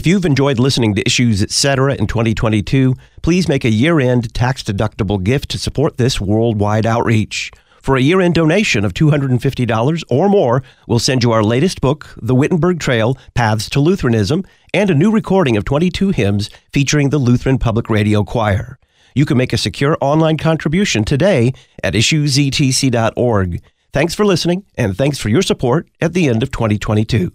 If you've enjoyed listening to Issues Etc. in 2022, please make a year end tax deductible gift to support this worldwide outreach. For a year end donation of $250 or more, we'll send you our latest book, The Wittenberg Trail Paths to Lutheranism, and a new recording of 22 hymns featuring the Lutheran Public Radio Choir. You can make a secure online contribution today at issuesetc.org. Thanks for listening, and thanks for your support at the end of 2022.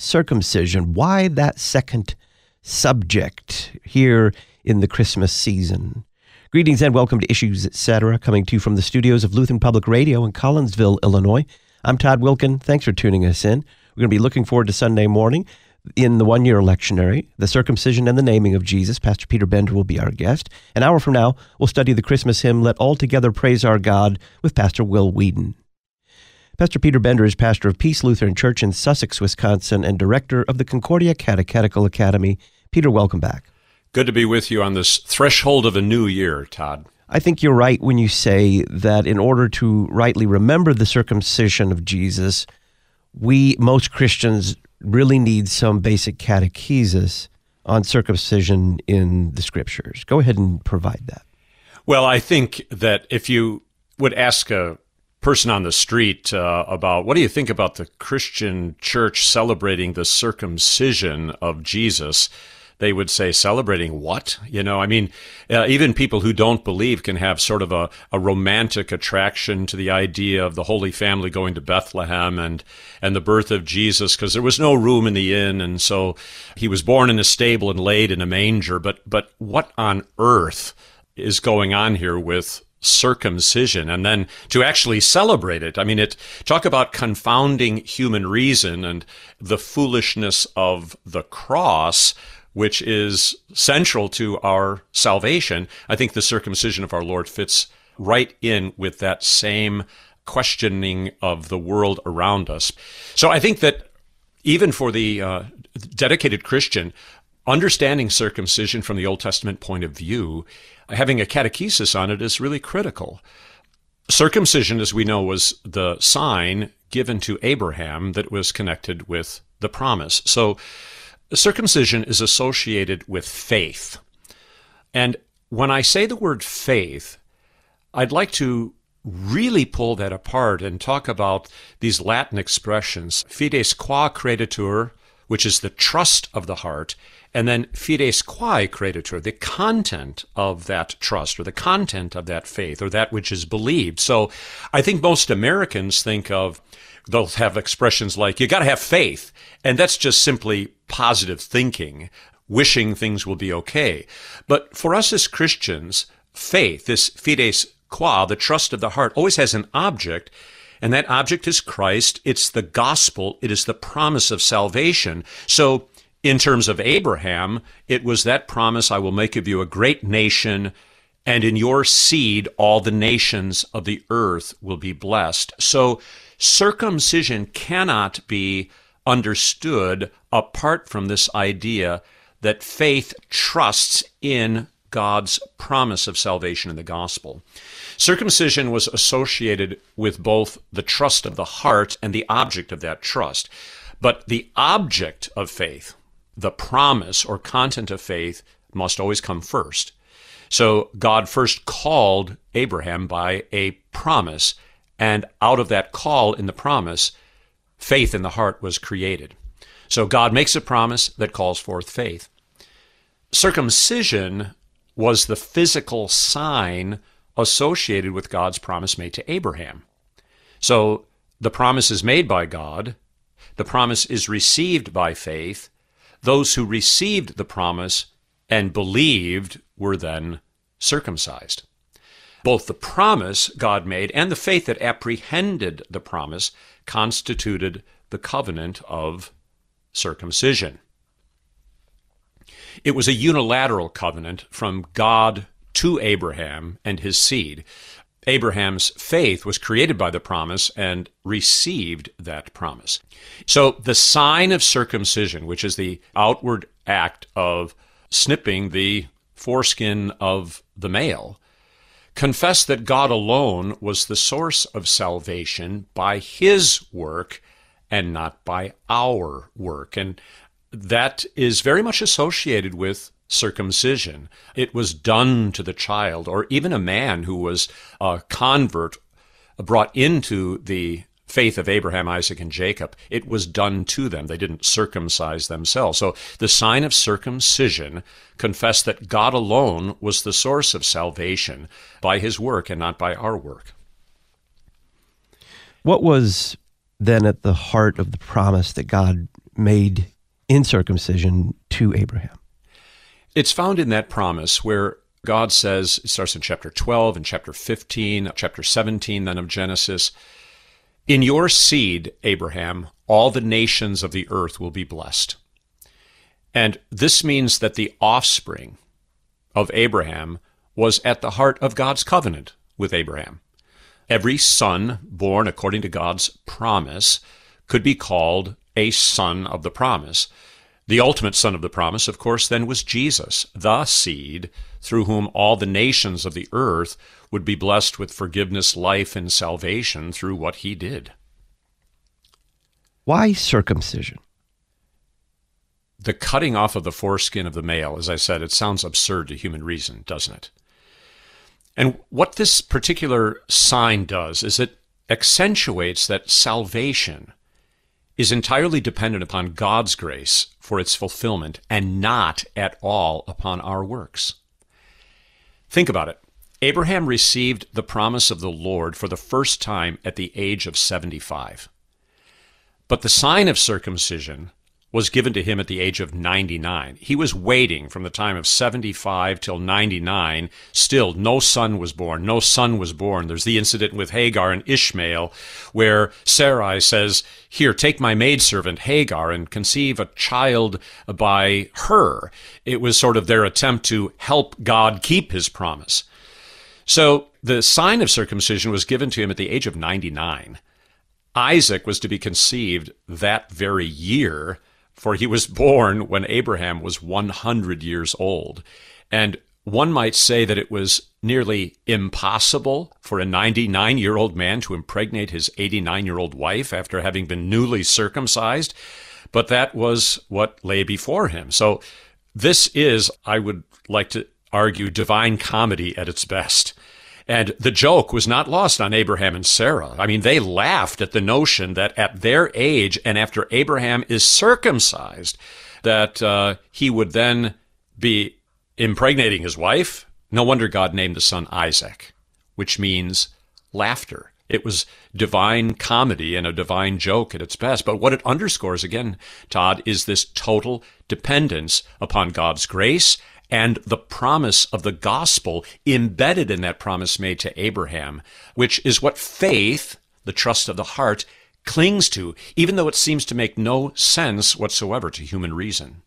circumcision. Why that second subject here in the Christmas season? Greetings and welcome to Issues Etc., coming to you from the studios of Lutheran Public Radio in Collinsville, Illinois. I'm Todd Wilkin. Thanks for tuning us in. We're going to be looking forward to Sunday morning in the one year lectionary, the circumcision and the naming of Jesus. Pastor Peter Bender will be our guest. An hour from now, we'll study the Christmas hymn, Let All Together Praise Our God, with Pastor Will Weedon. Pastor Peter Bender is pastor of Peace Lutheran Church in Sussex, Wisconsin, and director of the Concordia Catechetical Academy. Peter, welcome back. Good to be with you on this threshold of a new year, Todd. I think you're right when you say that in order to rightly remember the circumcision of Jesus, we, most Christians, really need some basic catechesis on circumcision in the scriptures. Go ahead and provide that. Well, I think that if you would ask a person on the street uh, about what do you think about the Christian church celebrating the circumcision of Jesus, they would say celebrating what? You know i mean uh, even people who don't believe can have sort of a, a romantic attraction to the idea of the holy family going to bethlehem and and the birth of jesus because there was no room in the inn and so he was born in a stable and laid in a manger. But but what on earth is going on here with circumcision and then to actually celebrate it. I mean, it talk about confounding human reason and the foolishness of the cross, which is central to our salvation. I think the circumcision of our Lord fits right in with that same questioning of the world around us. So I think that even for the uh, dedicated Christian, understanding circumcision from the Old Testament point of view, having a catechesis on it is really critical. Circumcision, as we know, was the sign given to Abraham that was connected with the promise. So circumcision is associated with faith. And when I say the word faith, I'd like to really pull that apart and talk about these Latin expressions fides qua creditur, which is the trust of the heart, and then fides quae creditur, the content of that trust or the content of that faith or that which is believed. So I think most Americans think of, they'll have expressions like, you got to have faith. And that's just simply positive thinking, wishing things will be okay. But for us as Christians, faith, this fides qua, the trust of the heart, always has an object. And that object is Christ. It's the gospel. It is the promise of salvation. So in terms of Abraham, it was that promise I will make of you a great nation, and in your seed all the nations of the earth will be blessed. So circumcision cannot be understood apart from this idea that faith trusts in God's promise of salvation in the gospel. Circumcision was associated with both the trust of the heart and the object of that trust. But the object of faith, the promise or content of faith must always come first. So God first called Abraham by a promise, and out of that call in the promise, faith in the heart was created. So God makes a promise that calls forth faith. Circumcision was the physical sign associated with God's promise made to Abraham. So the promise is made by God, the promise is received by faith, those who received the promise and believed were then circumcised. Both the promise God made and the faith that apprehended the promise constituted the covenant of circumcision. It was a unilateral covenant from God to Abraham and his seed. Abraham's faith was created by the promise and received that promise. So the sign of circumcision, which is the outward act of snipping the foreskin of the male, confessed that God alone was the source of salvation by his work and not by our work. And that is very much associated with circumcision. It was done to the child, or even a man who was a convert brought into the faith of Abraham, Isaac, and Jacob. It was done to them. They didn't circumcise themselves. So the sign of circumcision confessed that God alone was the source of salvation by his work and not by our work. What was then at the heart of the promise that God made in circumcision to Abraham? It's found in that promise where God says, it starts in chapter 12 and chapter 15, chapter 17, then of Genesis. In your seed, Abraham, all the nations of the earth will be blessed. And this means that the offspring of Abraham was at the heart of God's covenant with Abraham. Every son born according to God's promise could be called a son of the promise. The ultimate son of the promise, of course, then was Jesus, the seed through whom all the nations of the earth would be blessed with forgiveness, life, and salvation through what he did. Why circumcision? The cutting off of the foreskin of the male, as I said, it sounds absurd to human reason, doesn't it? And what this particular sign does is it accentuates that salvation is entirely dependent upon God's grace for its fulfillment and not at all upon our works. Think about it. Abraham received the promise of the Lord for the first time at the age of 75. But the sign of circumcision was given to him at the age of 99. He was waiting from the time of 75 till 99. Still, no son was born. No son was born. There's the incident with Hagar and Ishmael where Sarai says, Here, take my maidservant Hagar and conceive a child by her. It was sort of their attempt to help God keep his promise. So the sign of circumcision was given to him at the age of 99. Isaac was to be conceived that very year for he was born when Abraham was 100 years old. And one might say that it was nearly impossible for a 99 year old man to impregnate his 89 year old wife after having been newly circumcised, but that was what lay before him. So, this is, I would like to argue, divine comedy at its best. And the joke was not lost on Abraham and Sarah. I mean, they laughed at the notion that at their age and after Abraham is circumcised, that uh, he would then be impregnating his wife. No wonder God named the son Isaac, which means laughter. It was divine comedy and a divine joke at its best. But what it underscores, again, Todd, is this total dependence upon God's grace and the promise of the gospel embedded in that promise made to Abraham, which is what faith, the trust of the heart, clings to, even though it seems to make no sense whatsoever to human reason.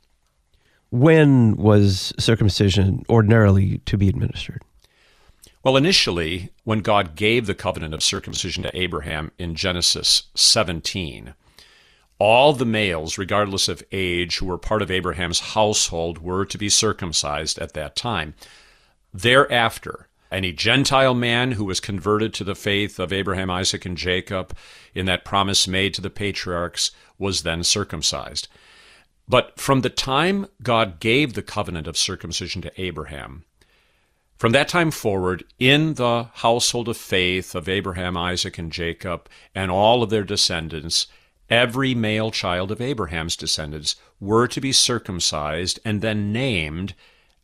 When was circumcision ordinarily to be administered? Well, initially, when God gave the covenant of circumcision to Abraham in Genesis 17, all the males, regardless of age, who were part of Abraham's household were to be circumcised at that time. Thereafter, any Gentile man who was converted to the faith of Abraham, Isaac, and Jacob in that promise made to the patriarchs was then circumcised. But from the time God gave the covenant of circumcision to Abraham, from that time forward, in the household of faith of Abraham, Isaac, and Jacob, and all of their descendants, every male child of Abraham's descendants were to be circumcised and then named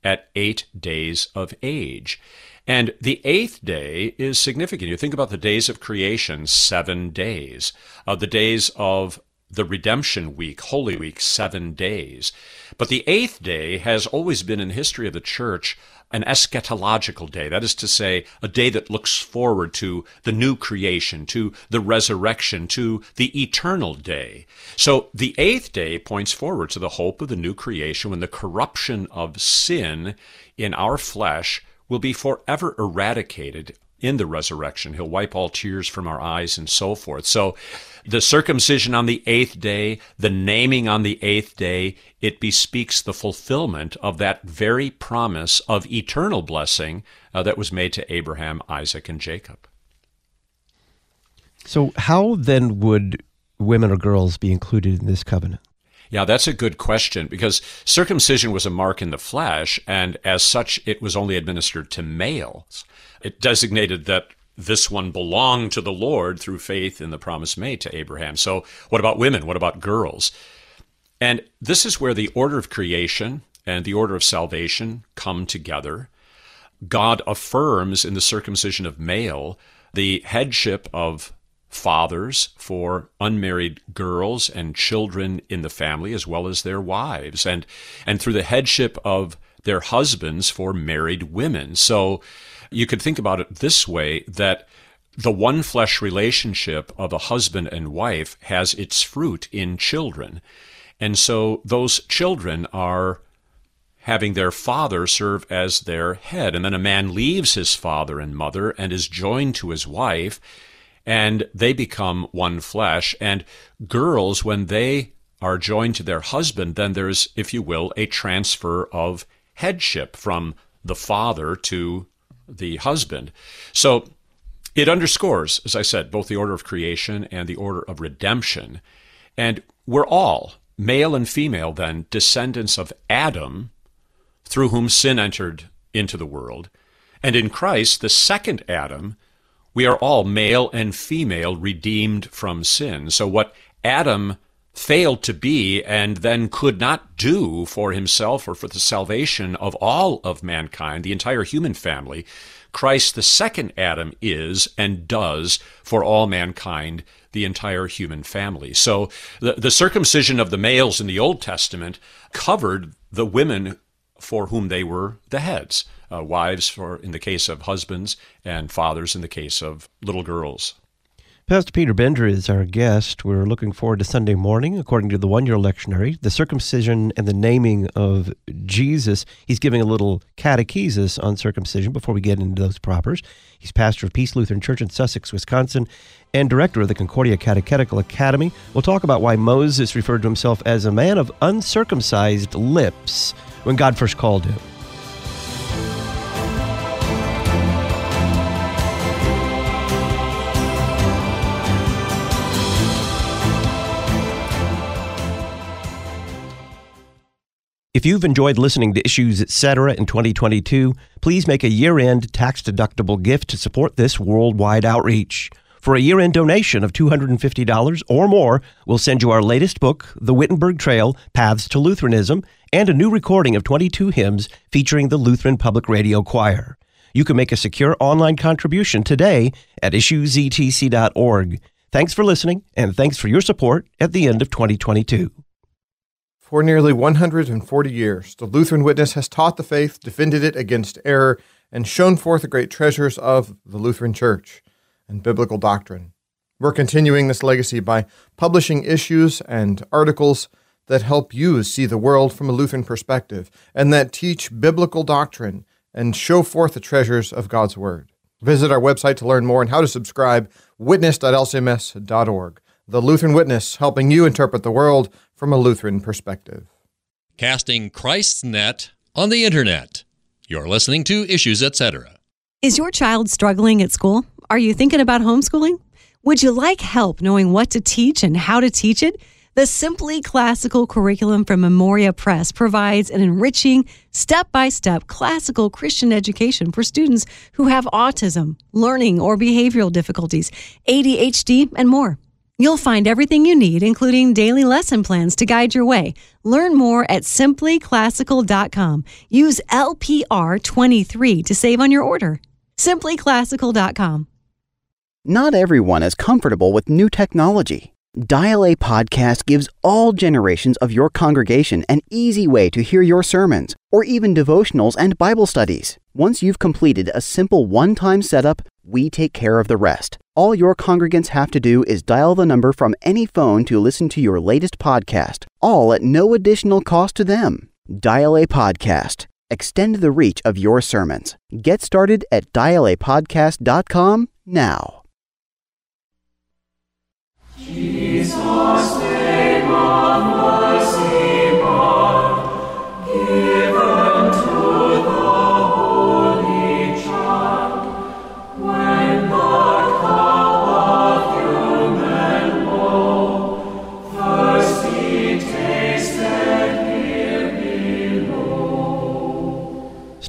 at eight days of age. And the eighth day is significant. You think about the days of creation, seven days. Uh, the days of the redemption week, Holy Week, seven days. But the eighth day has always been in the history of the church an eschatological day. That is to say, a day that looks forward to the new creation, to the resurrection, to the eternal day. So the eighth day points forward to the hope of the new creation when the corruption of sin in our flesh will be forever eradicated in the resurrection. He'll wipe all tears from our eyes and so forth. So the circumcision on the eighth day, the naming on the eighth day, it bespeaks the fulfillment of that very promise of eternal blessing uh, that was made to Abraham, Isaac, and Jacob. So, how then would women or girls be included in this covenant? Yeah, that's a good question because circumcision was a mark in the flesh, and as such, it was only administered to males. It designated that this one belonged to the Lord through faith in the promise made to Abraham. So, what about women? What about girls? And this is where the order of creation and the order of salvation come together. God affirms in the circumcision of male the headship of fathers for unmarried girls and children in the family as well as their wives and and through the headship of their husbands for married women so you could think about it this way that the one flesh relationship of a husband and wife has its fruit in children and so those children are having their father serve as their head and then a man leaves his father and mother and is joined to his wife and they become one flesh. And girls, when they are joined to their husband, then there's, if you will, a transfer of headship from the father to the husband. So it underscores, as I said, both the order of creation and the order of redemption. And we're all, male and female, then, descendants of Adam, through whom sin entered into the world. And in Christ, the second Adam, we are all male and female redeemed from sin. So what Adam failed to be and then could not do for himself or for the salvation of all of mankind, the entire human family, Christ, the second Adam, is and does for all mankind, the entire human family. So the, the circumcision of the males in the Old Testament covered the women for whom they were the heads uh, wives for in the case of husbands and fathers in the case of little girls. Pastor Peter Bender is our guest. We're looking forward to Sunday morning, according to the one year lectionary, the circumcision and the naming of Jesus. He's giving a little catechesis on circumcision before we get into those propers. He's pastor of Peace Lutheran Church in Sussex, Wisconsin, and director of the Concordia Catechetical Academy. We'll talk about why Moses referred to himself as a man of uncircumcised lips when God first called him. If you've enjoyed listening to Issues Etc. in 2022, please make a year end tax deductible gift to support this worldwide outreach. For a year end donation of $250 or more, we'll send you our latest book, The Wittenberg Trail Paths to Lutheranism, and a new recording of 22 hymns featuring the Lutheran Public Radio Choir. You can make a secure online contribution today at issuesetc.org. Thanks for listening, and thanks for your support at the end of 2022. For nearly 140 years, the Lutheran Witness has taught the faith, defended it against error, and shown forth the great treasures of the Lutheran Church and biblical doctrine. We're continuing this legacy by publishing issues and articles that help you see the world from a Lutheran perspective and that teach biblical doctrine and show forth the treasures of God's Word. Visit our website to learn more and how to subscribe, witness.lcms.org. The Lutheran Witness, helping you interpret the world from a Lutheran perspective. Casting Christ's net on the internet. You're listening to Issues Etc. Is your child struggling at school? Are you thinking about homeschooling? Would you like help knowing what to teach and how to teach it? The Simply Classical curriculum from Memoria Press provides an enriching, step by step classical Christian education for students who have autism, learning or behavioral difficulties, ADHD, and more. You'll find everything you need, including daily lesson plans to guide your way. Learn more at simplyclassical.com. Use LPR23 to save on your order. Simplyclassical.com. Not everyone is comfortable with new technology. Dial A Podcast gives all generations of your congregation an easy way to hear your sermons, or even devotionals and Bible studies. Once you've completed a simple one time setup, we take care of the rest. All your congregants have to do is dial the number from any phone to listen to your latest podcast, all at no additional cost to them. Dial A Podcast. Extend the reach of your sermons. Get started at dialapodcast.com now.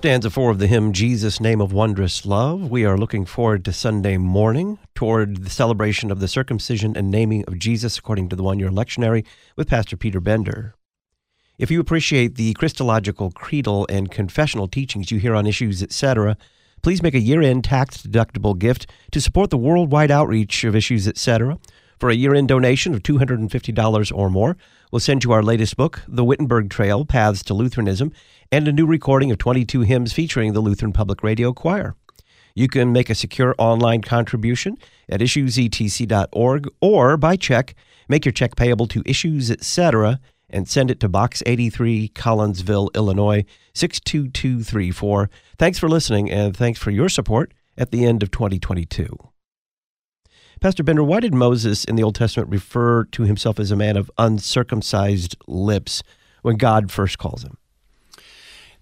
Stanza four of the hymn Jesus, Name of Wondrous Love. We are looking forward to Sunday morning toward the celebration of the circumcision and naming of Jesus according to the one year lectionary with Pastor Peter Bender. If you appreciate the Christological, creedal, and confessional teachings you hear on issues, etc., please make a year end tax deductible gift to support the worldwide outreach of issues, etc. For a year end donation of $250 or more, we'll send you our latest book, The Wittenberg Trail Paths to Lutheranism, and a new recording of 22 hymns featuring the Lutheran Public Radio Choir. You can make a secure online contribution at issuesetc.org or by check. Make your check payable to Issues Etc. and send it to Box 83, Collinsville, Illinois 62234. Thanks for listening and thanks for your support at the end of 2022. Pastor Bender, why did Moses in the Old Testament refer to himself as a man of uncircumcised lips when God first calls him?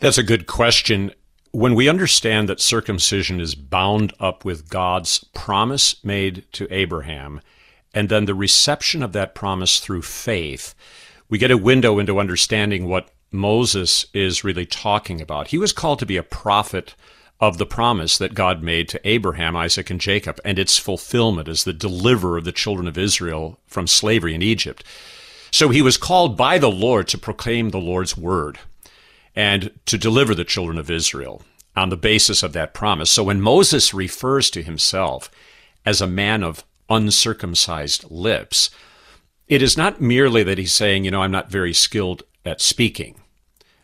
That's a good question. When we understand that circumcision is bound up with God's promise made to Abraham, and then the reception of that promise through faith, we get a window into understanding what Moses is really talking about. He was called to be a prophet of the promise that God made to Abraham, Isaac, and Jacob, and its fulfillment as the deliverer of the children of Israel from slavery in Egypt. So he was called by the Lord to proclaim the Lord's word and to deliver the children of Israel on the basis of that promise. So when Moses refers to himself as a man of uncircumcised lips, it is not merely that he's saying, you know, I'm not very skilled at speaking,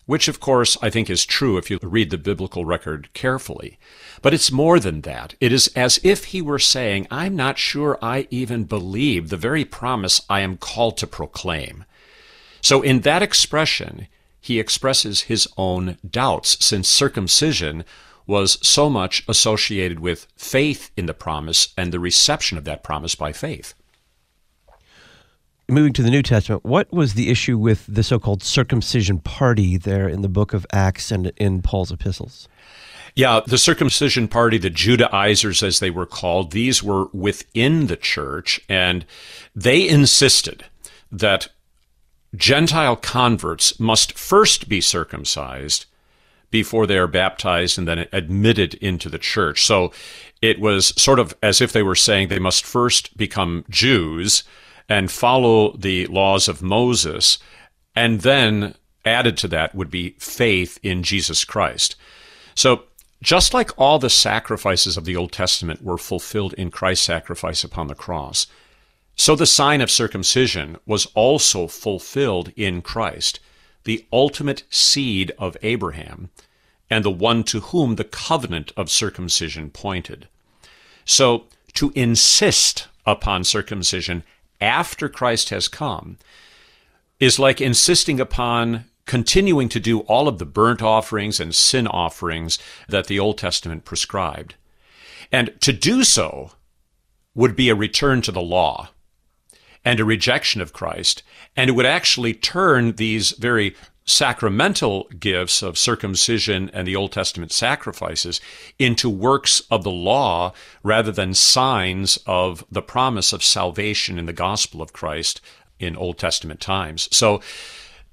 which of course I think is true if you read the biblical record carefully. But it's more than that. It is as if he were saying, I'm not sure I even believe the very promise I am called to proclaim. So in that expression, he expresses his own doubts, since circumcision was so much associated with faith in the promise and the reception of that promise by faith. Moving to the New Testament, what was the issue with the so called circumcision party there in the book of Acts and in Paul's epistles? Yeah, the circumcision party, the Judaizers as they were called, these were within the church, and they insisted that Gentile converts must first be circumcised before they are baptized and then admitted into the church. So it was sort of as if they were saying they must first become Jews and follow the laws of Moses, and then added to that would be faith in Jesus Christ. So just like all the sacrifices of the Old Testament were fulfilled in Christ's sacrifice upon the cross, so the sign of circumcision was also fulfilled in Christ, the ultimate seed of Abraham, and the one to whom the covenant of circumcision pointed. So to insist upon circumcision after Christ has come is like insisting upon continuing to do all of the burnt offerings and sin offerings that the Old Testament prescribed. And to do so would be a return to the law and a rejection of Christ. And it would actually turn these very sacramental gifts of circumcision and the Old Testament sacrifices into works of the law rather than signs of the promise of salvation in the gospel of Christ in Old Testament times. So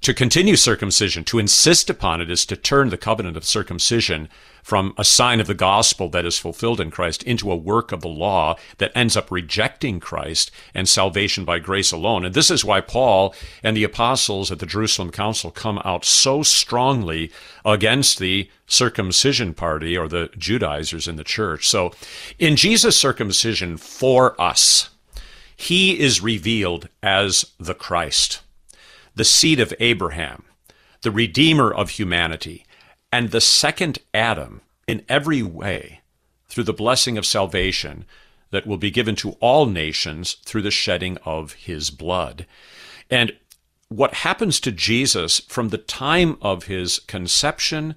to continue circumcision, to insist upon it, is to turn the covenant of circumcision from a sign of the gospel that is fulfilled in Christ into a work of the law that ends up rejecting Christ and salvation by grace alone. And this is why Paul and the apostles at the Jerusalem Council come out so strongly against the circumcision party or the Judaizers in the church. So in Jesus' circumcision for us, He is revealed as the Christ, the seed of Abraham, the Redeemer of humanity, and the second Adam in every way through the blessing of salvation that will be given to all nations through the shedding of his blood. And what happens to Jesus from the time of his conception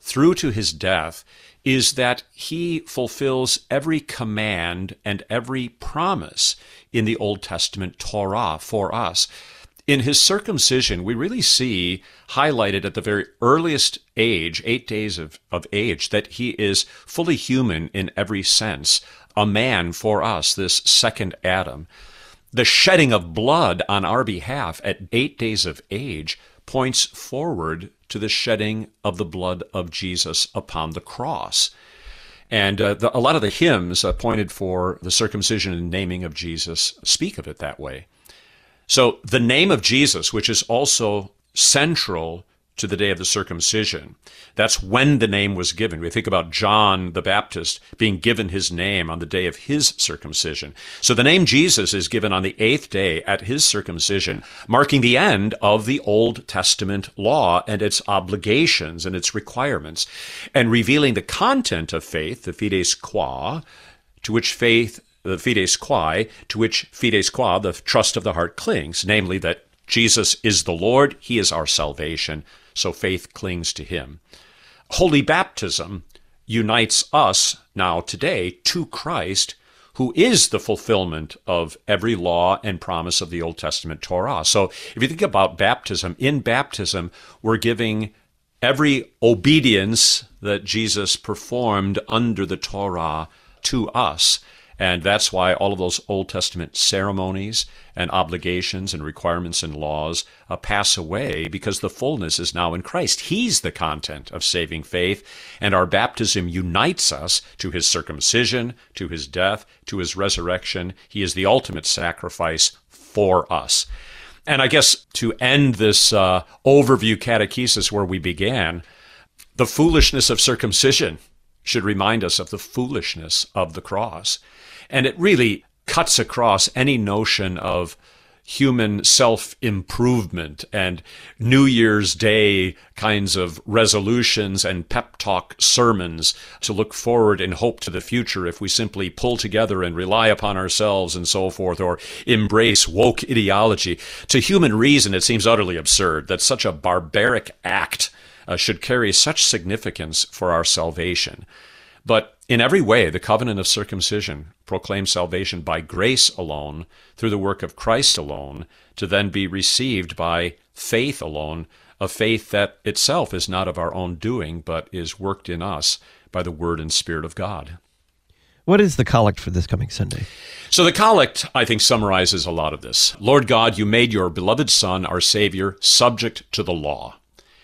through to his death is that he fulfills every command and every promise in the Old Testament Torah for us. In his circumcision, we really see highlighted at the very earliest age, eight days of, of age, that he is fully human in every sense, a man for us, this second Adam. The shedding of blood on our behalf at eight days of age points forward to the shedding of the blood of Jesus upon the cross. And uh, the, a lot of the hymns appointed for the circumcision and naming of Jesus speak of it that way. So the name of Jesus, which is also central to the day of the circumcision. That's when the name was given. We think about John the Baptist being given his name on the day of his circumcision. So the name Jesus is given on the eighth day at his circumcision, marking the end of the Old Testament law and its obligations and its requirements, and revealing the content of faith, the fides qua, to which faith the fides quae, to which fides qua, the trust of the heart, clings, namely that Jesus is the Lord, He is our salvation, so faith clings to Him. Holy baptism unites us now today to Christ, who is the fulfillment of every law and promise of the Old Testament Torah. So if you think about baptism, in baptism, we're giving every obedience that Jesus performed under the Torah to us. And that's why all of those Old Testament ceremonies and obligations and requirements and laws uh, pass away because the fullness is now in Christ. He's the content of saving faith, and our baptism unites us to his circumcision, to his death, to his resurrection. He is the ultimate sacrifice for us. And I guess to end this uh, overview catechesis where we began, the foolishness of circumcision should remind us of the foolishness of the cross. And it really cuts across any notion of human self improvement and New Year's Day kinds of resolutions and pep talk sermons to look forward and hope to the future if we simply pull together and rely upon ourselves and so forth, or embrace woke ideology. To human reason, it seems utterly absurd that such a barbaric act uh, should carry such significance for our salvation. But in every way, the covenant of circumcision proclaims salvation by grace alone, through the work of Christ alone, to then be received by faith alone, a faith that itself is not of our own doing, but is worked in us by the Word and Spirit of God. What is the collect for this coming Sunday? So, the collect, I think, summarizes a lot of this. Lord God, you made your beloved Son, our Savior, subject to the law,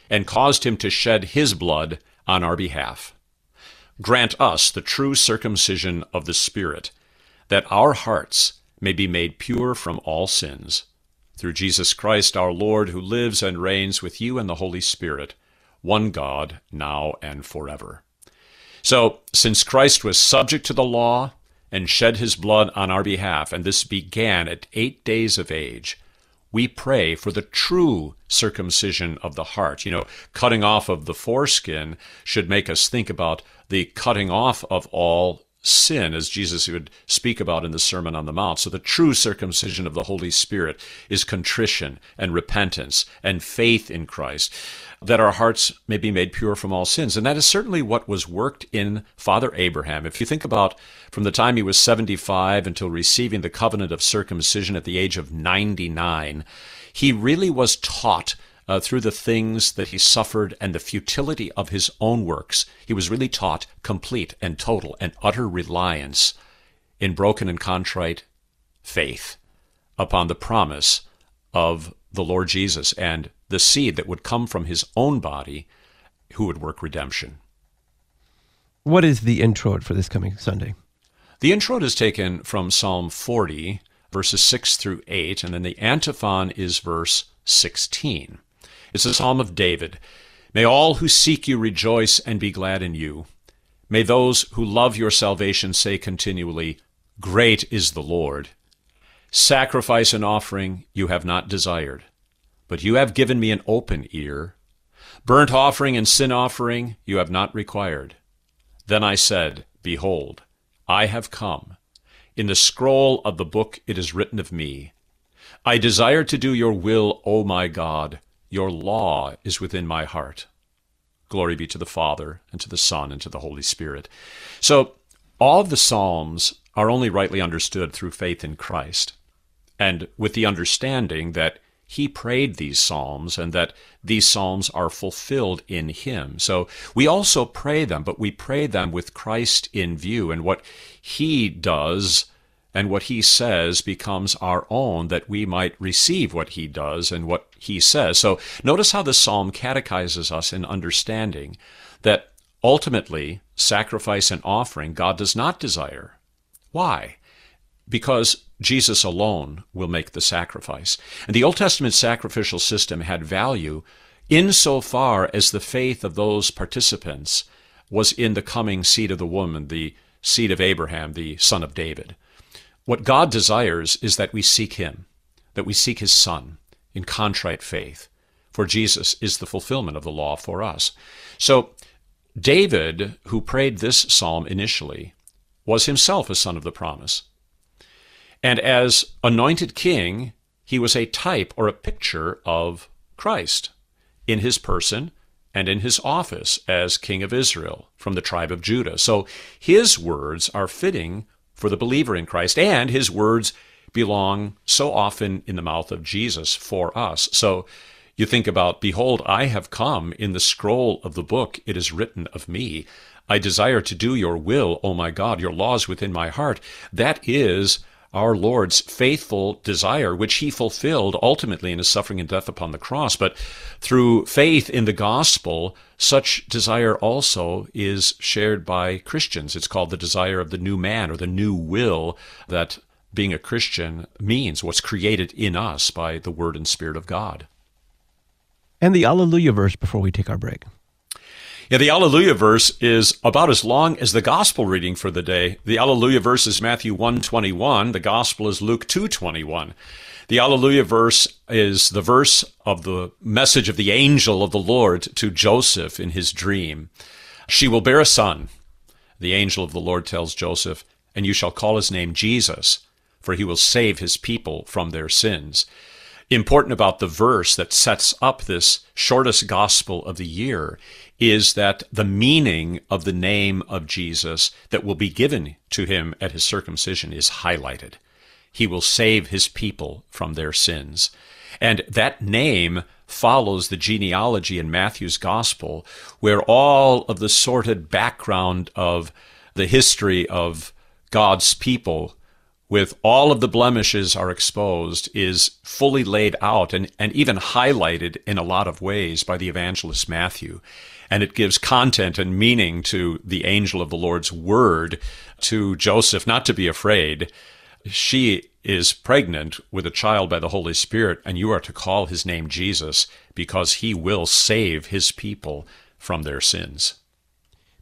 and caused him to shed his blood on our behalf. Grant us the true circumcision of the Spirit, that our hearts may be made pure from all sins. Through Jesus Christ our Lord, who lives and reigns with you and the Holy Spirit, one God, now and forever. So, since Christ was subject to the law and shed his blood on our behalf, and this began at eight days of age, we pray for the true circumcision of the heart. You know, cutting off of the foreskin should make us think about the cutting off of all sin, as Jesus would speak about in the Sermon on the Mount. So the true circumcision of the Holy Spirit is contrition and repentance and faith in Christ, that our hearts may be made pure from all sins. And that is certainly what was worked in Father Abraham. If you think about from the time he was 75 until receiving the covenant of circumcision at the age of 99, he really was taught uh, through the things that he suffered and the futility of his own works, he was really taught complete and total and utter reliance in broken and contrite faith upon the promise of the Lord Jesus and the seed that would come from his own body who would work redemption. What is the introit for this coming Sunday? The introit is taken from Psalm 40, verses 6 through 8, and then the antiphon is verse 16. It's a psalm of David. May all who seek you rejoice and be glad in you. May those who love your salvation say continually, Great is the Lord. Sacrifice and offering you have not desired, but you have given me an open ear. Burnt offering and sin offering you have not required. Then I said, Behold, I have come. In the scroll of the book it is written of me. I desire to do your will, O my God. Your law is within my heart. Glory be to the Father, and to the Son, and to the Holy Spirit. So, all of the Psalms are only rightly understood through faith in Christ and with the understanding that he prayed these psalms and that these psalms are fulfilled in him. So we also pray them, but we pray them with Christ in view and what he does and what he says becomes our own that we might receive what he does and what he says. So notice how the psalm catechizes us in understanding that ultimately sacrifice and offering God does not desire. Why? Because Jesus alone will make the sacrifice. And the Old Testament sacrificial system had value insofar as the faith of those participants was in the coming seed of the woman, the seed of Abraham, the son of David. What God desires is that we seek him, that we seek his son in contrite faith, for Jesus is the fulfillment of the law for us. So, David, who prayed this psalm initially, was himself a son of the promise. And as anointed king, he was a type or a picture of Christ in his person and in his office as king of Israel from the tribe of Judah. So his words are fitting for the believer in Christ, and his words belong so often in the mouth of Jesus for us. So you think about, Behold, I have come in the scroll of the book, it is written of me. I desire to do your will, O my God, your laws within my heart. That is our Lord's faithful desire, which he fulfilled ultimately in his suffering and death upon the cross. But through faith in the gospel, such desire also is shared by Christians. It's called the desire of the new man or the new will that being a Christian means, what's created in us by the Word and Spirit of God. And the Alleluia verse before we take our break. Yeah, the Alleluia verse is about as long as the gospel reading for the day. The Alleluia verse is Matthew 121. The gospel is Luke 221. The Alleluia verse is the verse of the message of the angel of the Lord to Joseph in his dream. She will bear a son. The angel of the Lord tells Joseph, and you shall call his name Jesus, for he will save his people from their sins important about the verse that sets up this shortest gospel of the year is that the meaning of the name of Jesus that will be given to him at his circumcision is highlighted. He will save his people from their sins. And that name follows the genealogy in Matthew's gospel, where all of the sordid background of the history of God's people with all of the blemishes are exposed is fully laid out and, and even highlighted in a lot of ways by the evangelist Matthew. And it gives content and meaning to the angel of the Lord's word to Joseph not to be afraid. She is pregnant with a child by the Holy Spirit, and you are to call his name Jesus because he will save his people from their sins.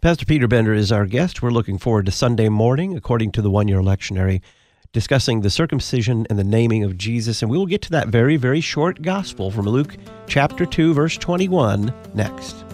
Pastor Peter Bender is our guest. We're looking forward to Sunday morning, according to the one year lectionary discussing the circumcision and the naming of Jesus. And we will get to that very, very short gospel from Luke chapter 2, verse 21 next.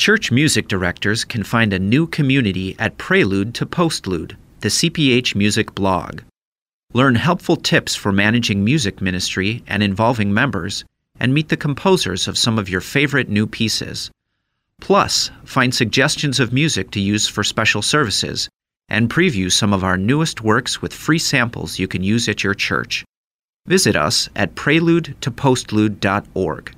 Church music directors can find a new community at Prelude to Postlude, the CPH Music blog. Learn helpful tips for managing music ministry and involving members, and meet the composers of some of your favorite new pieces. Plus, find suggestions of music to use for special services and preview some of our newest works with free samples you can use at your church. Visit us at preludetopostlude.org.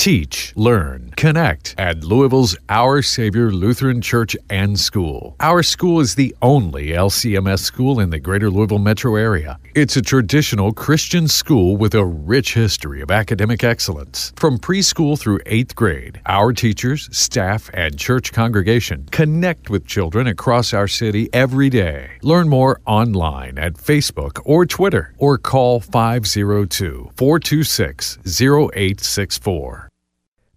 Teach, learn, connect at Louisville's Our Savior Lutheran Church and School. Our school is the only LCMS school in the greater Louisville metro area. It's a traditional Christian school with a rich history of academic excellence. From preschool through eighth grade, our teachers, staff, and church congregation connect with children across our city every day. Learn more online at Facebook or Twitter or call 502 426 0864.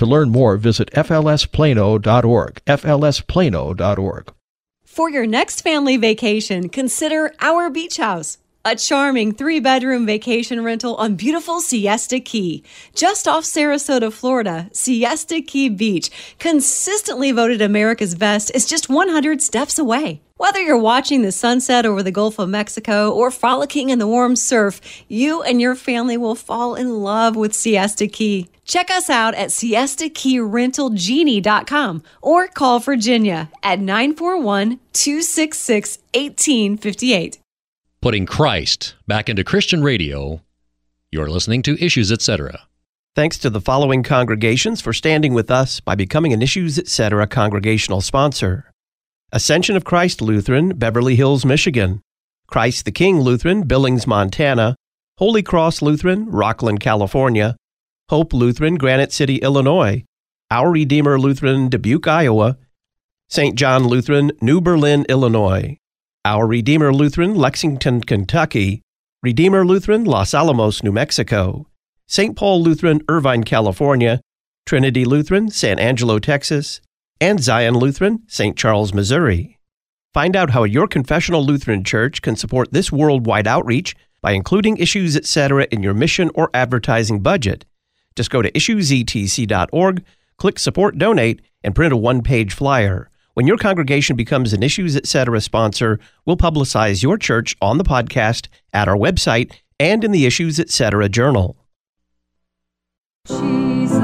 To learn more, visit flsplano.org. flsplano.org. For your next family vacation, consider Our Beach House, a charming three bedroom vacation rental on beautiful Siesta Key. Just off Sarasota, Florida, Siesta Key Beach, consistently voted America's best, is just 100 steps away. Whether you're watching the sunset over the Gulf of Mexico or frolicking in the warm surf, you and your family will fall in love with Siesta Key. Check us out at siestakeyrentalgenie.com or call Virginia at 941 266 1858. Putting Christ back into Christian radio. You're listening to Issues Etc. Thanks to the following congregations for standing with us by becoming an Issues Etc. congregational sponsor Ascension of Christ Lutheran, Beverly Hills, Michigan. Christ the King Lutheran, Billings, Montana. Holy Cross Lutheran, Rocklin, California. Hope Lutheran, Granite City, Illinois. Our Redeemer Lutheran, Dubuque, Iowa. St. John Lutheran, New Berlin, Illinois. Our Redeemer Lutheran, Lexington, Kentucky. Redeemer Lutheran, Los Alamos, New Mexico. St. Paul Lutheran, Irvine, California. Trinity Lutheran, San Angelo, Texas. And Zion Lutheran, St. Charles, Missouri. Find out how your confessional Lutheran church can support this worldwide outreach by including issues, etc., in your mission or advertising budget. Just go to issuesetc.org, click Support Donate, and print a one page flyer. When your congregation becomes an Issues Etc. sponsor, we'll publicize your church on the podcast, at our website, and in the Issues Etc. journal. Jesus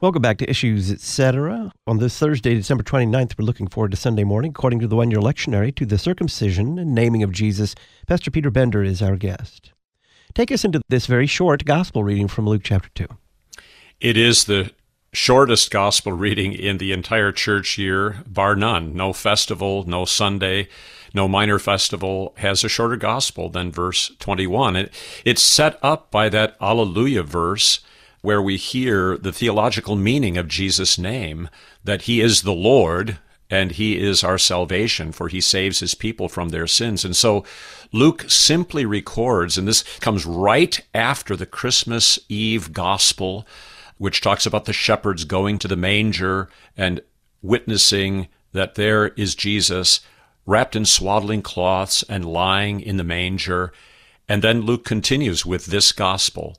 Welcome back to Issues Etc. On this Thursday, December 29th, we're looking forward to Sunday morning, according to the one year lectionary, to the circumcision and naming of Jesus. Pastor Peter Bender is our guest. Take us into this very short gospel reading from Luke chapter 2. It is the shortest gospel reading in the entire church year, bar none. No festival, no Sunday, no minor festival has a shorter gospel than verse 21. It, it's set up by that Alleluia verse where we hear the theological meaning of Jesus' name, that he is the Lord and he is our salvation, for he saves his people from their sins. And so Luke simply records, and this comes right after the Christmas Eve gospel, which talks about the shepherds going to the manger and witnessing that there is Jesus wrapped in swaddling cloths and lying in the manger. And then Luke continues with this gospel.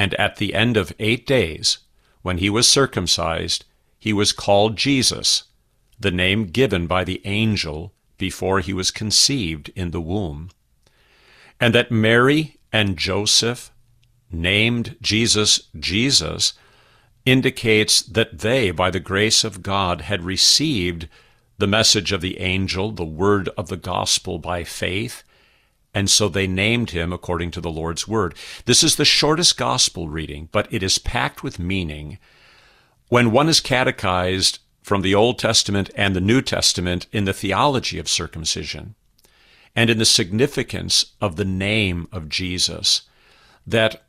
And at the end of eight days, when he was circumcised, he was called Jesus, the name given by the angel before he was conceived in the womb. And that Mary and Joseph named Jesus Jesus indicates that they, by the grace of God, had received the message of the angel, the word of the gospel by faith, and so they named him according to the Lord's word. This is the shortest gospel reading, but it is packed with meaning. When one is catechized from the Old Testament and the New Testament in the theology of circumcision and in the significance of the name of Jesus, that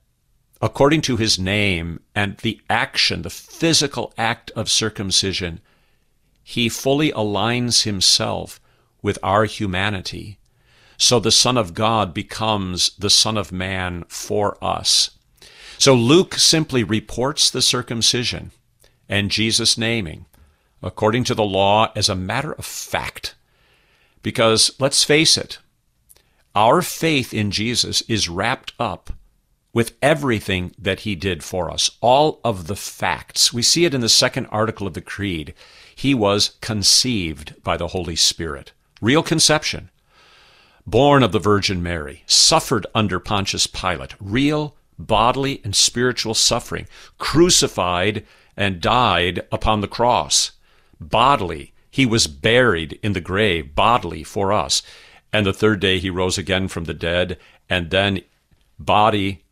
according to his name and the action, the physical act of circumcision, he fully aligns himself with our humanity. So the Son of God becomes the Son of Man for us. So Luke simply reports the circumcision and Jesus' naming, according to the law, as a matter of fact. Because let's face it, our faith in Jesus is wrapped up with everything that he did for us, all of the facts. We see it in the second article of the Creed. He was conceived by the Holy Spirit. Real conception. Born of the Virgin Mary, suffered under Pontius Pilate, real bodily and spiritual suffering, crucified and died upon the cross. Bodily, he was buried in the grave, bodily for us. And the third day he rose again from the dead, and then body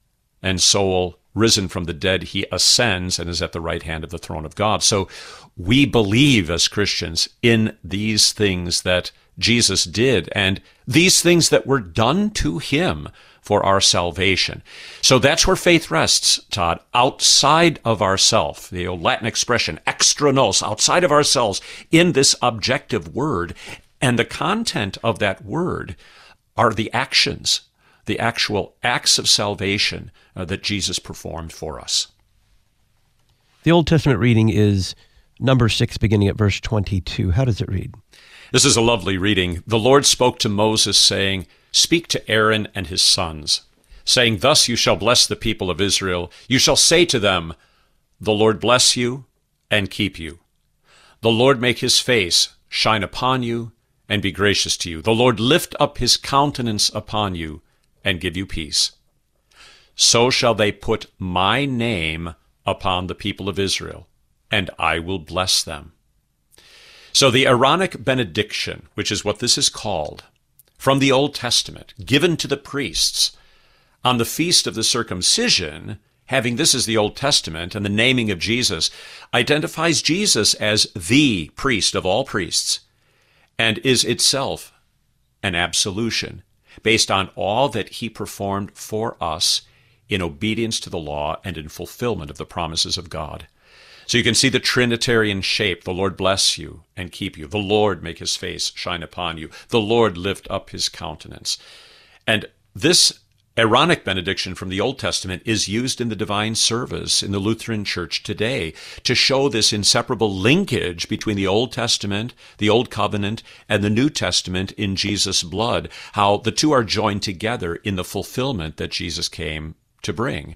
and soul risen from the dead, he ascends and is at the right hand of the throne of God. So we believe as Christians in these things that Jesus did and these things that were done to him for our salvation. So that's where faith rests, Todd, outside of ourself, the old Latin expression, extra nos, outside of ourselves, in this objective word. And the content of that word are the actions, the actual acts of salvation uh, that Jesus performed for us. The Old Testament reading is number 6, beginning at verse 22. How does it read? This is a lovely reading. The Lord spoke to Moses, saying, Speak to Aaron and his sons, saying, Thus you shall bless the people of Israel. You shall say to them, The Lord bless you and keep you. The Lord make his face shine upon you and be gracious to you. The Lord lift up his countenance upon you and give you peace. So shall they put my name upon the people of Israel, and I will bless them. So the Aaronic benediction, which is what this is called, from the Old Testament, given to the priests on the feast of the circumcision, having this as the Old Testament and the naming of Jesus, identifies Jesus as the priest of all priests and is itself an absolution based on all that he performed for us in obedience to the law and in fulfillment of the promises of God. So you can see the Trinitarian shape. The Lord bless you and keep you. The Lord make his face shine upon you. The Lord lift up his countenance. And this Aaronic benediction from the Old Testament is used in the divine service in the Lutheran Church today to show this inseparable linkage between the Old Testament, the Old Covenant, and the New Testament in Jesus' blood, how the two are joined together in the fulfillment that Jesus came to bring.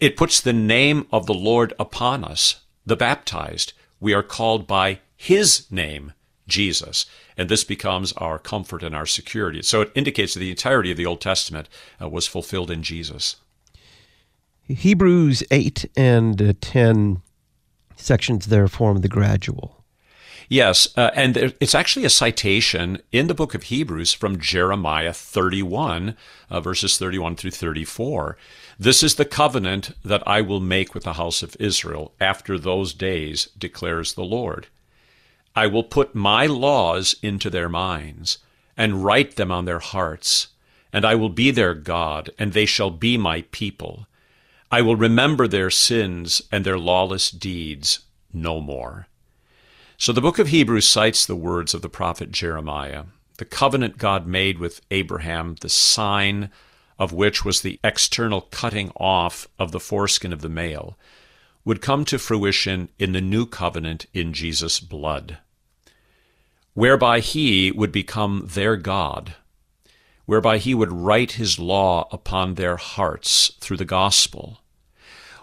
It puts the name of the Lord upon us the baptized, we are called by his name, Jesus. And this becomes our comfort and our security. So it indicates that the entirety of the Old Testament uh, was fulfilled in Jesus. Hebrews 8 and uh, 10 sections there form the gradual. Yes, uh, and it's actually a citation in the book of Hebrews from Jeremiah 31, uh, verses 31 through 34. This is the covenant that I will make with the house of Israel after those days, declares the Lord. I will put my laws into their minds and write them on their hearts, and I will be their God, and they shall be my people. I will remember their sins and their lawless deeds no more. So the book of Hebrews cites the words of the prophet Jeremiah, the covenant God made with Abraham, the sign of which was the external cutting off of the foreskin of the male, would come to fruition in the new covenant in Jesus' blood, whereby he would become their God, whereby he would write his law upon their hearts through the gospel,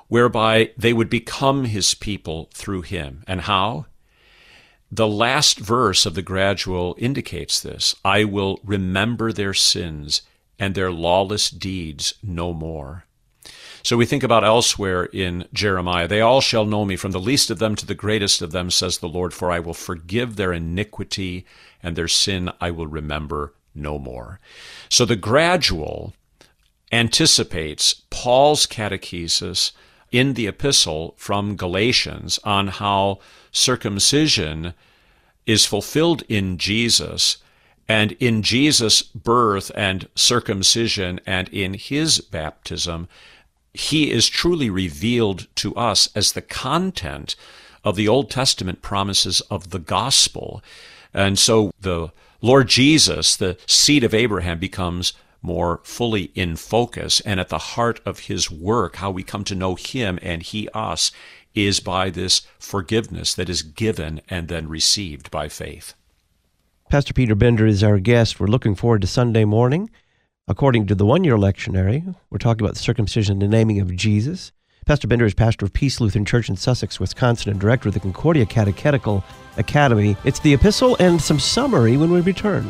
whereby they would become his people through him. And how? The last verse of the gradual indicates this I will remember their sins and their lawless deeds no more. So we think about elsewhere in Jeremiah, they all shall know me, from the least of them to the greatest of them, says the Lord, for I will forgive their iniquity, and their sin I will remember no more. So the gradual anticipates Paul's catechesis in the epistle from Galatians on how circumcision is fulfilled in Jesus, and in Jesus' birth and circumcision, and in his baptism, he is truly revealed to us as the content of the Old Testament promises of the gospel. And so the Lord Jesus, the seed of Abraham, becomes more fully in focus and at the heart of his work, how we come to know him and he us, is by this forgiveness that is given and then received by faith. Pastor Peter Bender is our guest. We're looking forward to Sunday morning. According to the one year lectionary, we're talking about the circumcision and the naming of Jesus. Pastor Bender is pastor of Peace Lutheran Church in Sussex, Wisconsin, and director of the Concordia Catechetical Academy. It's the epistle and some summary when we return.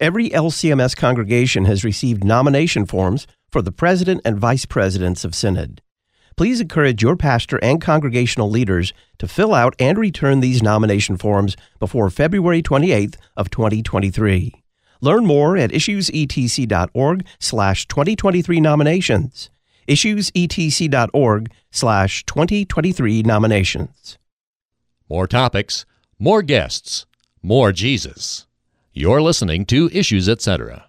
Every LCMS congregation has received nomination forms for the president and vice presidents of Synod. Please encourage your pastor and congregational leaders to fill out and return these nomination forms before February 28th of 2023. Learn more at issuesetc.org slash 2023 nominations. issuesetc.org slash 2023 nominations. More topics, more guests, more Jesus. You're listening to Issues Etc.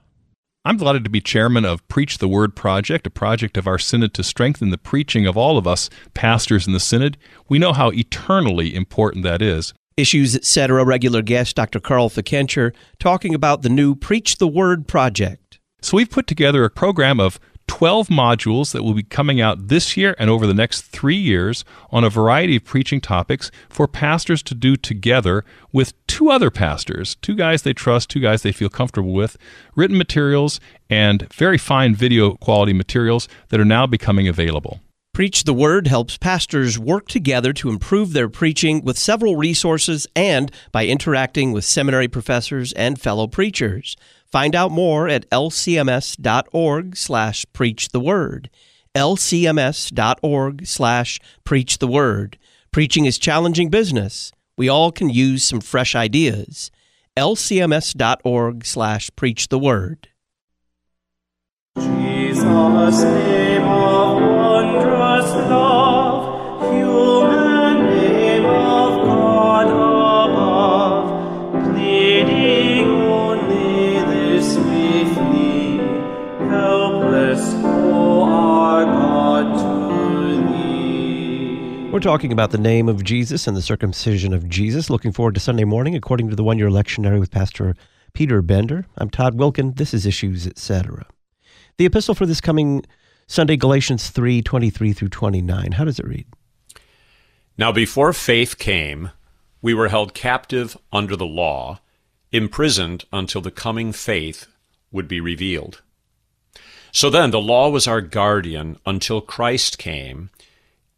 I'm delighted to be chairman of Preach the Word Project, a project of our synod to strengthen the preaching of all of us pastors in the synod. We know how eternally important that is. Issues Etc. regular guest Dr. Carl Fickenscher talking about the new Preach the Word project. So we've put together a program of 12 modules that will be coming out this year and over the next three years on a variety of preaching topics for pastors to do together with two other pastors, two guys they trust, two guys they feel comfortable with, written materials and very fine video quality materials that are now becoming available. Preach the Word helps pastors work together to improve their preaching with several resources and by interacting with seminary professors and fellow preachers. Find out more at lcms.org slash preach the word. lcms.org slash preach the word. Preaching is challenging business. We all can use some fresh ideas. lcms.org slash preach the word. Jesus, name of wondrous love, We're talking about the name of Jesus and the circumcision of Jesus. Looking forward to Sunday morning, according to the one year lectionary with Pastor Peter Bender. I'm Todd Wilken. This is Issues, etc. The epistle for this coming Sunday, Galatians 3 23 through 29. How does it read? Now, before faith came, we were held captive under the law, imprisoned until the coming faith would be revealed. So then, the law was our guardian until Christ came,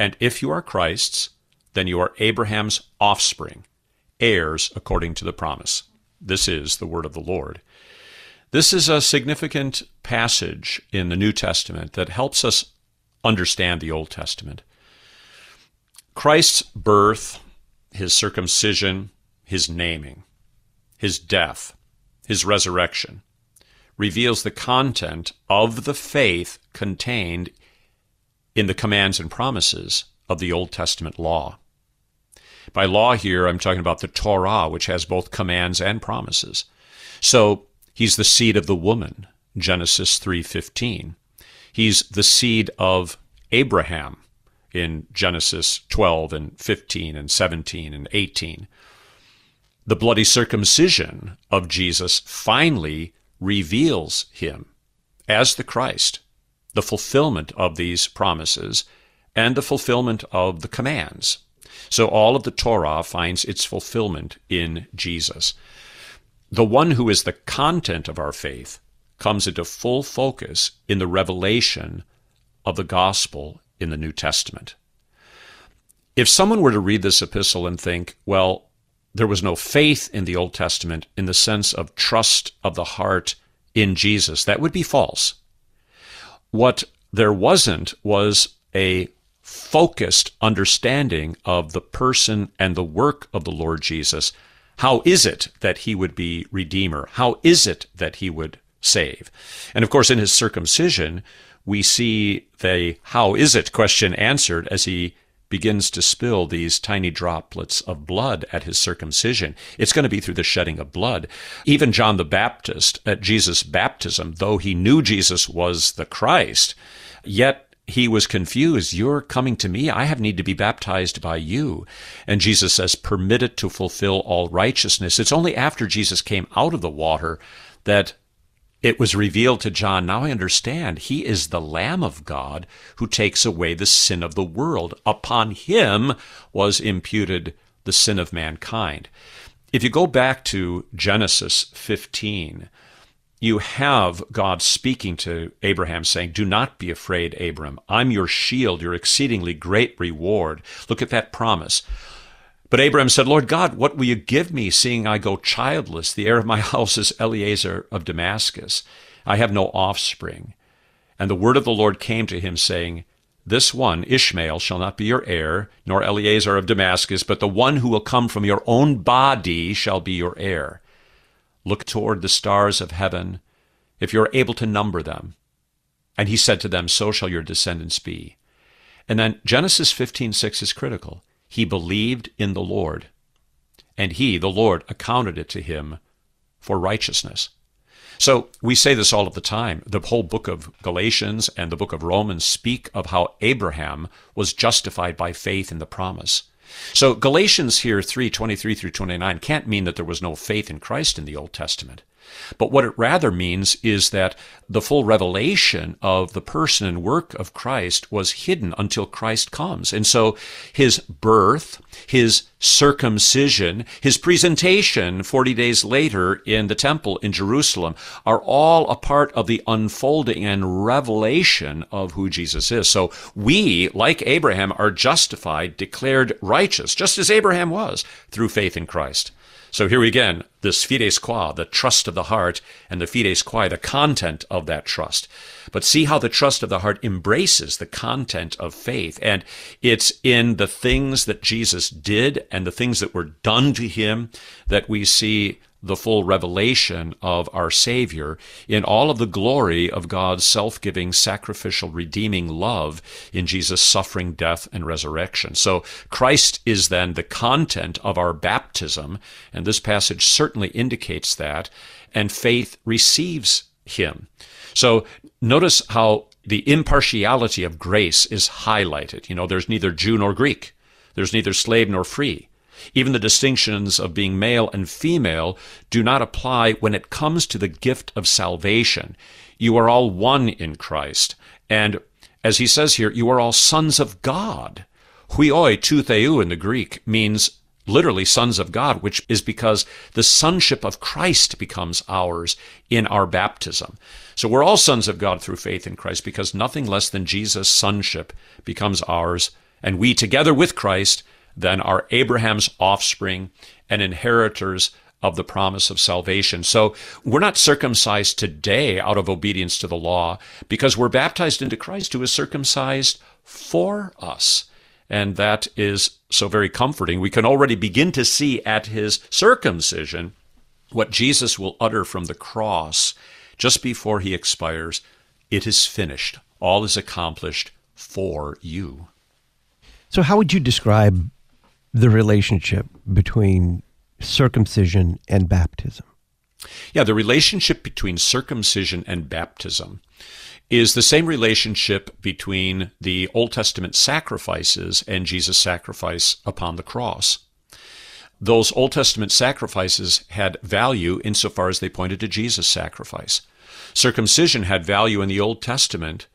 And if you are Christ's, then you are Abraham's offspring, heirs according to the promise. This is the word of the Lord. This is a significant passage in the New Testament that helps us understand the Old Testament. Christ's birth, his circumcision, his naming, his death, his resurrection reveals the content of the faith contained in the commands and promises of the Old Testament law. By law here, I'm talking about the Torah, which has both commands and promises. So, He's the seed of the woman, Genesis 3:15. He's the seed of Abraham in Genesis 12 and 15 and 17 and 18. The bloody circumcision of Jesus finally reveals him as the Christ, the fulfillment of these promises, and the fulfillment of the commands. So all of the Torah finds its fulfillment in Jesus. The one who is the content of our faith comes into full focus in the revelation of the gospel in the New Testament. If someone were to read this epistle and think, well, there was no faith in the Old Testament in the sense of trust of the heart in Jesus, that would be false. What there wasn't was a focused understanding of the person and the work of the Lord Jesus. How is it that he would be Redeemer? How is it that he would save? And of course, in his circumcision, we see the how is it question answered as he begins to spill these tiny droplets of blood at his circumcision. It's going to be through the shedding of blood. Even John the Baptist at Jesus' baptism, though he knew Jesus was the Christ, yet he was confused. You're coming to me. I have need to be baptized by you. And Jesus says, permit it to fulfill all righteousness. It's only after Jesus came out of the water that it was revealed to John, now I understand, he is the Lamb of God who takes away the sin of the world. Upon him was imputed the sin of mankind. If you go back to Genesis 15, you have God speaking to Abraham saying, Do not be afraid, Abram. I'm your shield, your exceedingly great reward. Look at that promise. But Abraham said, Lord God, what will you give me, seeing I go childless? The heir of my house is Eliezer of Damascus. I have no offspring. And the word of the Lord came to him, saying, This one, Ishmael, shall not be your heir, nor Eliezer of Damascus, but the one who will come from your own body shall be your heir. Look toward the stars of heaven, if you are able to number them. And he said to them, So shall your descendants be. And then Genesis 15:6 is critical. He believed in the Lord, and he, the Lord, accounted it to him for righteousness. So we say this all of the time. The whole book of Galatians and the book of Romans speak of how Abraham was justified by faith in the promise. So Galatians here 3:23 through 29 can't mean that there was no faith in Christ in the Old Testament. But what it rather means is that the full revelation of the person and work of Christ was hidden until Christ comes. And so his birth, his circumcision, his presentation 40 days later in the temple in Jerusalem are all a part of the unfolding and revelation of who Jesus is. So we, like Abraham, are justified, declared righteous, just as Abraham was, through faith in Christ. So here we again, this fides qua, the trust of the heart, and the fides quae, the content of that trust. But see how the trust of the heart embraces the content of faith. And it's in the things that Jesus did and the things that were done to him that we see the full revelation of our Savior in all of the glory of God's self giving, sacrificial, redeeming love in Jesus' suffering, death, and resurrection. So Christ is then the content of our baptism, and this passage certainly indicates that, and faith receives Him. So notice how the impartiality of grace is highlighted. You know, there's neither Jew nor Greek, there's neither slave nor free. Even the distinctions of being male and female do not apply when it comes to the gift of salvation. You are all one in Christ. And as he says here, you are all sons of God. Huioi, theou in the Greek, means literally sons of God, which is because the sonship of Christ becomes ours in our baptism. So we're all sons of God through faith in Christ because nothing less than Jesus' sonship becomes ours. And we, together with Christ, then are Abraham's offspring and inheritors of the promise of salvation. So we're not circumcised today out of obedience to the law because we're baptized into Christ who is circumcised for us. And that is so very comforting. We can already begin to see at his circumcision what Jesus will utter from the cross just before he expires. It is finished. All is accomplished for you. So, how would you describe the relationship between circumcision and baptism? Yeah, the relationship between circumcision and baptism is the same relationship between the Old Testament sacrifices and Jesus' sacrifice upon the cross. Those Old Testament sacrifices had value insofar as they pointed to Jesus' sacrifice. Circumcision had value in the Old Testament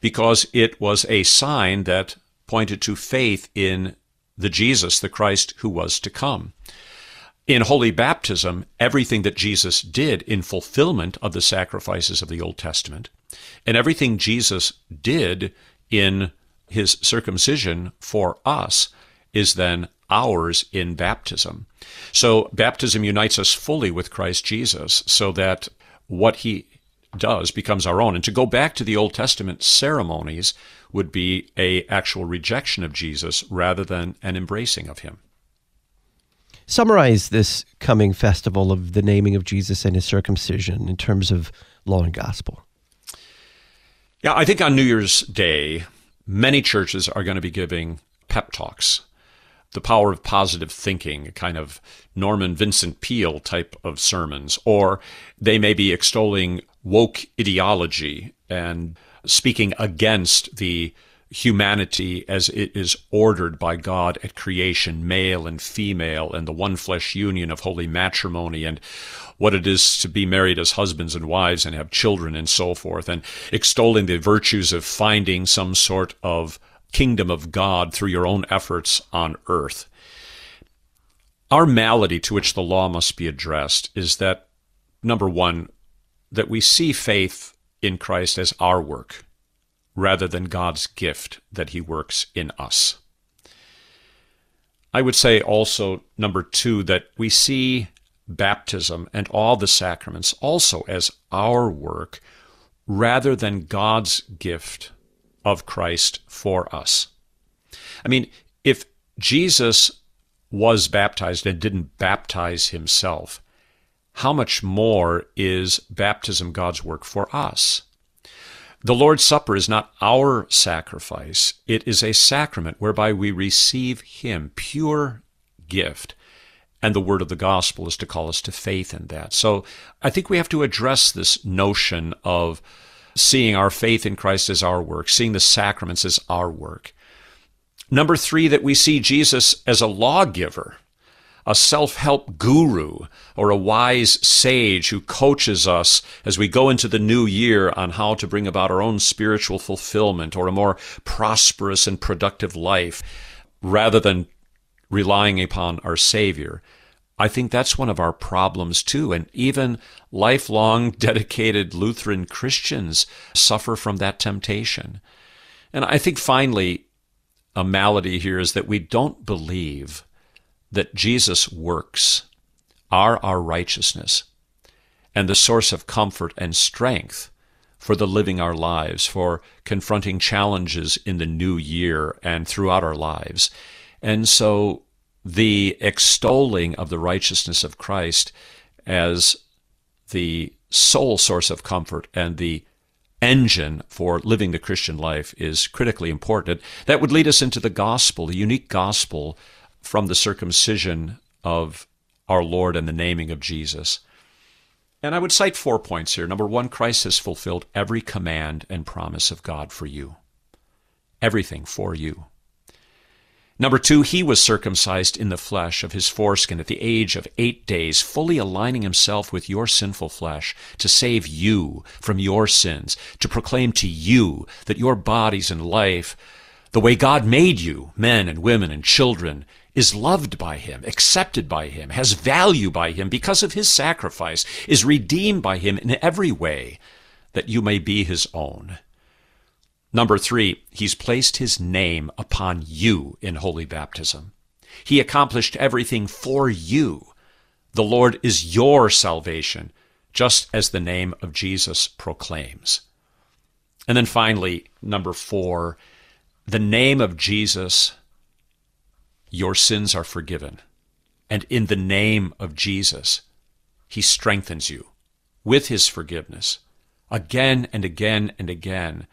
because it was a sign that pointed to faith in the Jesus, the Christ who was to come. In holy baptism, everything that Jesus did in fulfillment of the sacrifices of the Old Testament, and everything Jesus did in his circumcision for us, is then ours in baptism. So baptism unites us fully with Christ Jesus so that what he does becomes our own. And to go back to the Old Testament ceremonies would be a actual rejection of Jesus rather than an embracing of him. Summarize this coming festival of the naming of Jesus and his circumcision in terms of law and gospel. Yeah, I think on New Year's Day, many churches are going to be giving pep talks. The power of positive thinking, kind of Norman Vincent Peale type of sermons, or they may be extolling woke ideology and speaking against the humanity as it is ordered by God at creation, male and female, and the one flesh union of holy matrimony, and what it is to be married as husbands and wives and have children and so forth, and extolling the virtues of finding some sort of kingdom of God through your own efforts on earth. Our malady to which the law must be addressed is that, number one, that we see faith in Christ as our work rather than God's gift that He works in us. I would say also, number two, that we see baptism and all the sacraments also as our work rather than God's gift of Christ for us. I mean, if Jesus was baptized and didn't baptize himself, how much more is baptism God's work for us? The Lord's Supper is not our sacrifice. It is a sacrament whereby we receive Him, pure gift. And the word of the gospel is to call us to faith in that. So I think we have to address this notion of seeing our faith in Christ as our work, seeing the sacraments as our work. Number three, that we see Jesus as a lawgiver a self help guru or a wise sage who coaches us as we go into the new year on how to bring about our own spiritual fulfillment or a more prosperous and productive life rather than relying upon our Savior. I think that's one of our problems too. And even lifelong dedicated Lutheran Christians suffer from that temptation. And I think finally, a malady here is that we don't believe that Jesus' works are our righteousness and the source of comfort and strength for the living our lives, for confronting challenges in the new year and throughout our lives. And so the extolling of the righteousness of Christ as the sole source of comfort and the engine for living the Christian life is critically important. That would lead us into the gospel, the unique gospel from the circumcision of our Lord and the naming of Jesus. And I would cite four points here. Number one, Christ has fulfilled every command and promise of God for you, everything for you. Number two, he was circumcised in the flesh of his foreskin at the age of eight days, fully aligning himself with your sinful flesh to save you from your sins, to proclaim to you that your bodies and life, the way God made you, men and women and children, is loved by him, accepted by him, has value by him because of his sacrifice, is redeemed by him in every way, that you may be his own. Number three, he's placed his name upon you in holy baptism. He accomplished everything for you. The Lord is your salvation, just as the name of Jesus proclaims. And then finally, number four, the name of Jesus your sins are forgiven. And in the name of Jesus, he strengthens you with his forgiveness again and again and again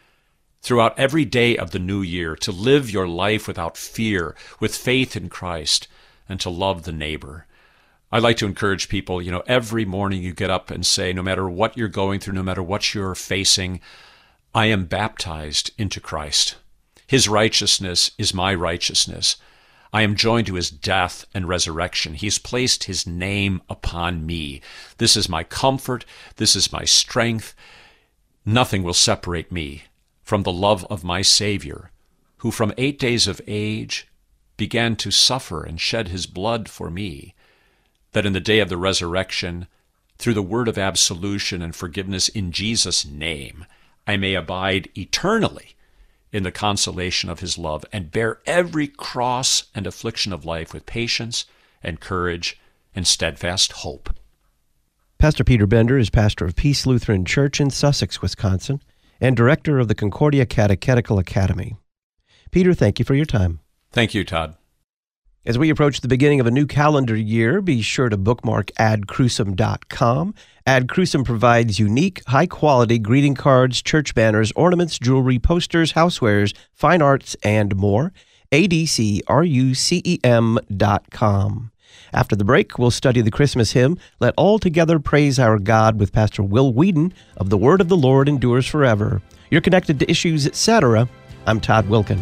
throughout every day of the new year to live your life without fear, with faith in Christ, and to love the neighbor. I like to encourage people, you know, every morning you get up and say, no matter what you're going through, no matter what you're facing, I am baptized into Christ. His righteousness is my righteousness. I am joined to his death and resurrection. He's placed his name upon me. This is my comfort. This is my strength. Nothing will separate me from the love of my Savior, who from eight days of age began to suffer and shed his blood for me, that in the day of the resurrection, through the word of absolution and forgiveness in Jesus' name, I may abide eternally in the consolation of his love and bear every cross and affliction of life with patience and courage and steadfast hope. Pastor Peter Bender is pastor of Peace Lutheran Church in Sussex, Wisconsin, and director of the Concordia Catechetical Academy. Peter, thank you for your time. Thank you, Todd. As we approach the beginning of a new calendar year, be sure to bookmark adcrucem.com. Ad provides unique, high quality greeting cards, church banners, ornaments, jewelry, posters, housewares, fine arts, and more. ADCRUCEM.com. After the break, we'll study the Christmas hymn, Let All Together Praise Our God, with Pastor Will Weedon of The Word of the Lord Endures Forever. You're connected to Issues, etc. I'm Todd Wilken.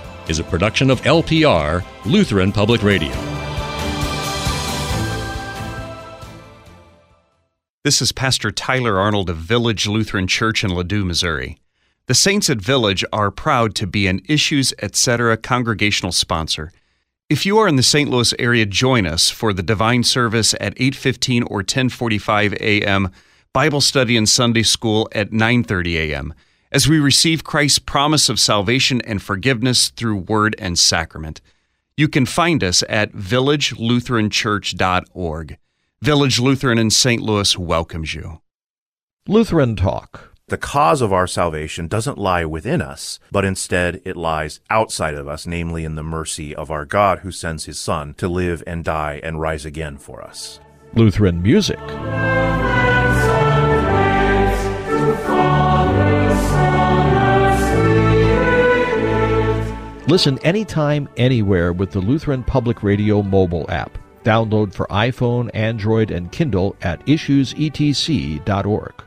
is a production of LPR, Lutheran Public Radio. This is Pastor Tyler Arnold of Village Lutheran Church in Ladue, Missouri. The Saints at Village are proud to be an Issues Etc. congregational sponsor. If you are in the St. Louis area, join us for the divine service at 8:15 or 10:45 a.m., Bible study and Sunday school at 9:30 a.m. as we receive Christ's promise of salvation and forgiveness through word and sacrament. You can find us at villagelutheranchurch.org. Village Lutheran in St. Louis welcomes you. Lutheran Talk. The cause of our salvation doesn't lie within us, but instead it lies outside of us, namely in the mercy of our God who sends his Son to live and die and rise again for us. Lutheran Music. Listen anytime, anywhere with the Lutheran Public Radio mobile app. Download for iPhone, Android, and Kindle at issuesetc.org.